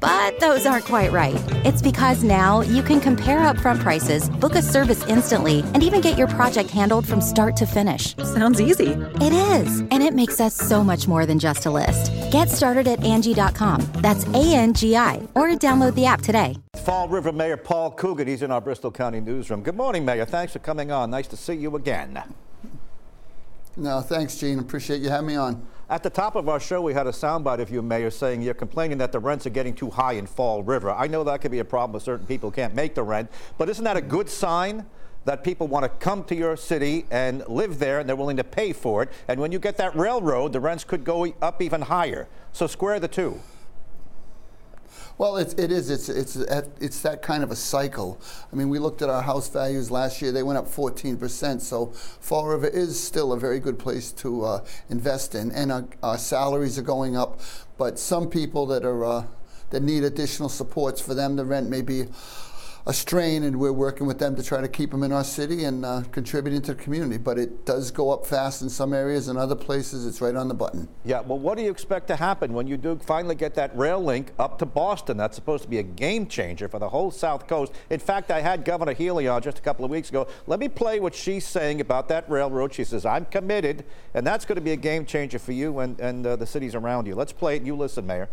But those aren't quite right. It's because now you can compare upfront prices, book a service instantly, and even get your project handled from start to finish. Sounds easy. It is, and it makes us so much more than just a list. Get started at Angi.com. That's A N G I, or download the app today. Fall River Mayor Paul Coogan, he's in our Bristol County newsroom. Good morning, Mayor. Thanks for coming on. Nice to see you again. No, thanks, Gene. Appreciate you having me on. At the top of our show, we had a soundbite of you, Mayor, saying you're complaining that the rents are getting too high in Fall River. I know that could be a problem with certain people can't make the rent, but isn't that a good sign that people want to come to your city and live there and they're willing to pay for it? And when you get that railroad, the rents could go up even higher. So square the two. Well, it's, it is. It's, it's, it's that kind of a cycle. I mean, we looked at our house values last year. They went up 14%. So Fall River is still a very good place to uh, invest in. And our, our, salaries are going up. But some people that, are, uh, that need additional supports for them, the rent may be a strain, and we're working with them to try to keep them in our city and uh, contributing to the community. But it does go up fast in some areas, and other places it's right on the button. Yeah. Well, what do you expect to happen when you do finally get that rail link up to Boston? That's supposed to be a game changer for the whole South Coast. In fact, I had Governor Healey on just a couple of weeks ago. Let me play what she's saying about that railroad. She says, "I'm committed, and that's going to be a game changer for you and and uh, the cities around you." Let's play it. You listen, Mayor.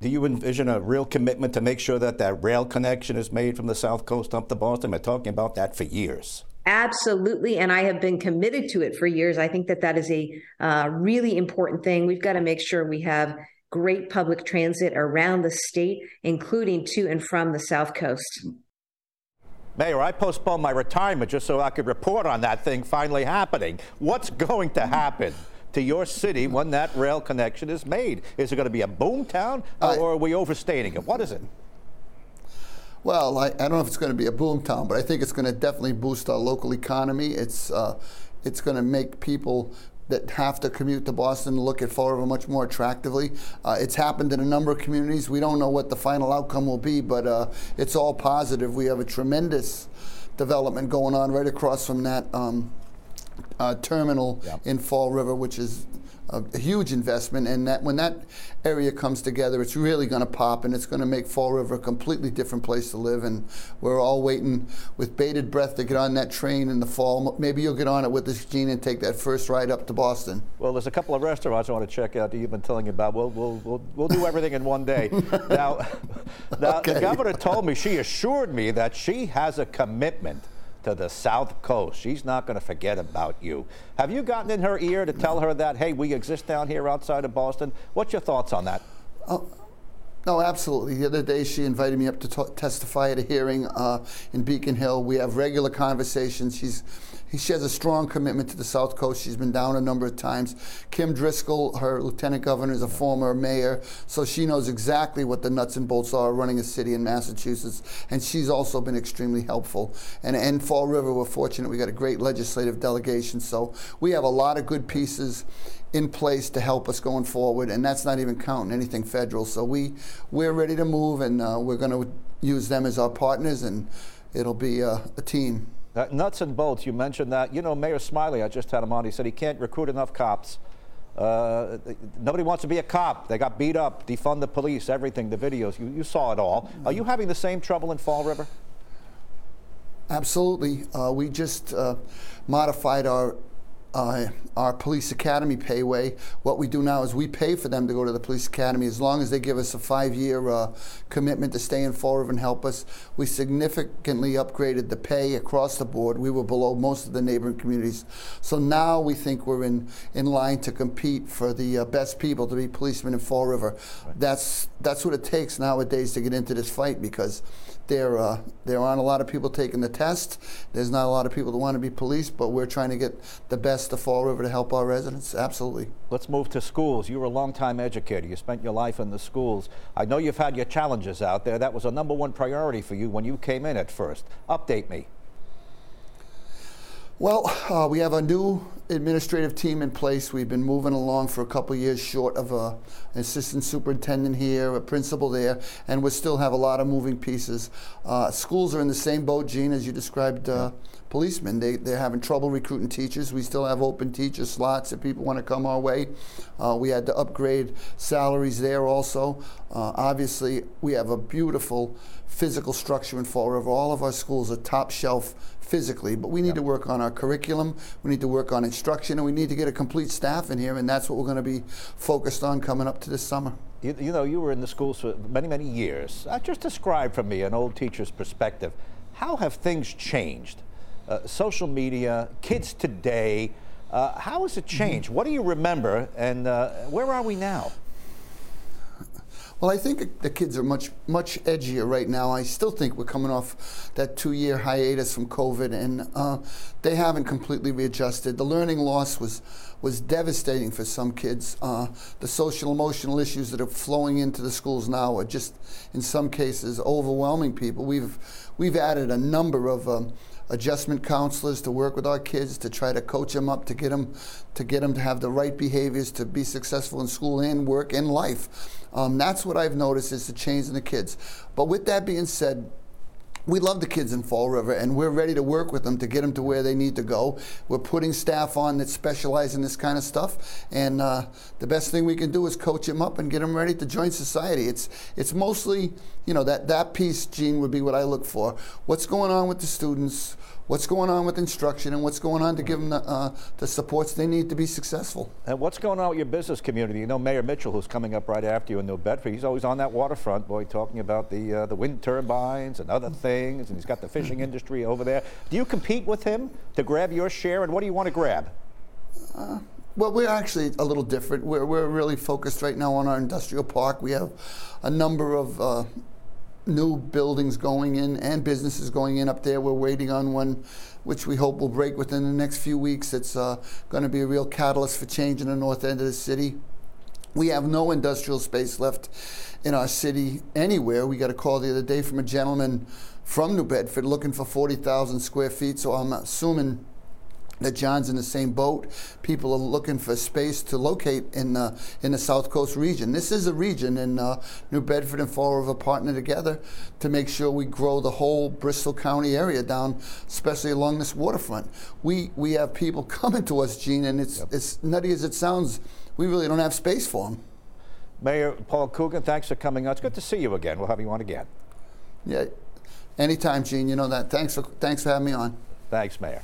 Do you envision a real commitment to make sure that that rail connection is made from the South Coast up to Boston? We're talking about that for years. Absolutely. And I have been committed to it for years. I think that that is a uh, really important thing. We've got to make sure we have great public transit around the state, including to and from the South Coast. Mayor, I postponed my retirement just so I could report on that thing finally happening. What's going to happen? To your city when that rail connection is made? Is it going to be a boom town or, or are we overstating it? What is it? Well, I, I, don't know if it's going to be a boom town, but I think it's going to definitely boost our local economy. It's uh, it's going to make people that have to commute to Boston look at Fall River much more attractively. Uh, it's happened in a number of communities. We don't know what the final outcome will be, but uh, it's all positive. We have a tremendous development going on right across from that um, uh, terminal in Fall River, which is a, a, huge investment. And that when that area comes together, it's really going to pop, and it's going to make Fall River a completely different place to live. And we're all waiting with bated breath to get on that train in the fall. Maybe you'll get on it with us, Gene, and take that first ride up to Boston. Well, there's a couple of restaurants I want to check out that you've been telling me about. We'll we'll we'll, we'll do everything in one day. now, now okay. the governor told me she assured me that she has a commitment to the South Coast. She's not going to forget about you. Have you gotten in her ear to tell her that, hey, we exist down here outside of Boston? What's your thoughts on that? Oh. No, absolutely. The other day, she invited me up to t- testify at a hearing uh, in Beacon Hill. We have regular conversations. She's she has a strong commitment to the South Coast. She's been down a number of times. Kim Driscoll, her lieutenant governor, is a former mayor, so she knows exactly what the nuts and bolts are running a city in Massachusetts. And she's also been extremely helpful. And in Fall River, we're fortunate we got a great legislative delegation, so we have a lot of good pieces in place to help us going forward, and that's not even counting anything federal. So we we're ready to move, and uh, we're going to use them as our partners, and it'll be uh, a team. Uh, nuts and bolts, you mentioned that. You know, Mayor Smiley, I just had him on, he said he can't recruit enough cops. Uh, nobody wants to be a cop. They got beat up, defund the police, everything, the videos. You, you saw it all. Are you having the same trouble in Fall River? Absolutely. Uh, we just uh, modified our uh, our police academy payway. What we do now is we pay for them to go to the police academy as long as they give us a five-year uh, commitment to stay in Fall River and help us. We significantly upgraded the pay across the board. We were below most of the neighboring communities. So now we think we're in, in line to compete for the uh, best people to be policemen in Fall River. Right. That's, that's what it takes nowadays to get into this fight because there, uh, there aren't a lot of people taking the test. There's not a lot of people that want to be police, but we're trying to get the best of Fall River to help our residents. Absolutely. Let's move to schools. You were a long-time educator. You spent your life in the schools. I know you've had your challenges out there. That was a number one priority for you when you came in at first. Update me. Well, uh, we have a new administrative team in place. We've been moving along for a couple years short of a, an assistant superintendent here, a principal there, and we still have a lot of moving pieces. Uh, schools are in the same boat, Gene, as you described. Uh, policemen, they, they're having trouble recruiting teachers. We still have open teacher slots if people want to come our way. Uh, we had to upgrade salaries there also. Uh, obviously, we have a beautiful physical structure in Fall River. All of our schools are top shelf physically, but we need to work on our curriculum, we need to work on instruction, and we need to get a complete staff in here, and that's what we're going to be focused on coming up to this summer. You, you know, you were in the schools for many, many years. Uh, just describe for me, an old teacher's perspective, how have things changed? Uh, social media, kids today, uh, how has it changed? What do you remember, and uh, where are we now? Well, I think the kids are much much edgier right now. I still think we're coming off that two-year hiatus from COVID, and uh, they haven't completely readjusted. The learning loss was was devastating for some kids. Uh, the social emotional issues that are flowing into the schools now are just, in some cases, overwhelming people. We've we've added a number of um, adjustment counselors to work with our kids to try to coach them up to get them to get them to have the right behaviors to be successful in school and work and life. Um, that's what I've noticed is the change in the kids. But with that being said, we love the kids in Fall River, and we're ready to work with them to get them to where they need to go. We're putting staff on that specialize in this kind of stuff, and uh, the best thing we can do is coach them up and get them ready to join society. It's it's mostly, you know, that that piece, Gene, would be what I look for. What's going on with the students? What's going on with instruction and what's going on to give them the, uh, the supports they need to be successful. And what's going on with your business community? You know, Mayor Mitchell, who's coming up right after you in New Bedford, he's always on that waterfront, boy, talking about the uh, the wind turbines and other things, and he's got the fishing industry over there. Do you compete with him to grab your share, and what do you want to grab? Uh, well, we're actually a little different. We're, we're really focused right now on our industrial park. We have a number of uh, new buildings going in and businesses going in up there. We're waiting on one which we hope will break within the next few weeks. It's uh, going to be a real catalyst for change in the north end of the city. We have no industrial space left in our city anywhere. We got a call the other day from a gentleman from New Bedford looking for 40,000 square feet, so I'm assuming that Jon's in the same boat. People are looking for space to locate in uh, in the South Coast region. This is a region, and uh, New Bedford and Fall River partner together to make sure we grow the whole Bristol County area down, especially along this waterfront. We we have people coming to us, Gene, and it's yep. as nutty as it sounds. We really don't have space for them. Mayor Paul Coogan, thanks for coming out. It's good to see you again. We'll have you on again. Yeah, anytime, Gene. You know that. Thanks for thanks for having me on. Thanks, Mayor.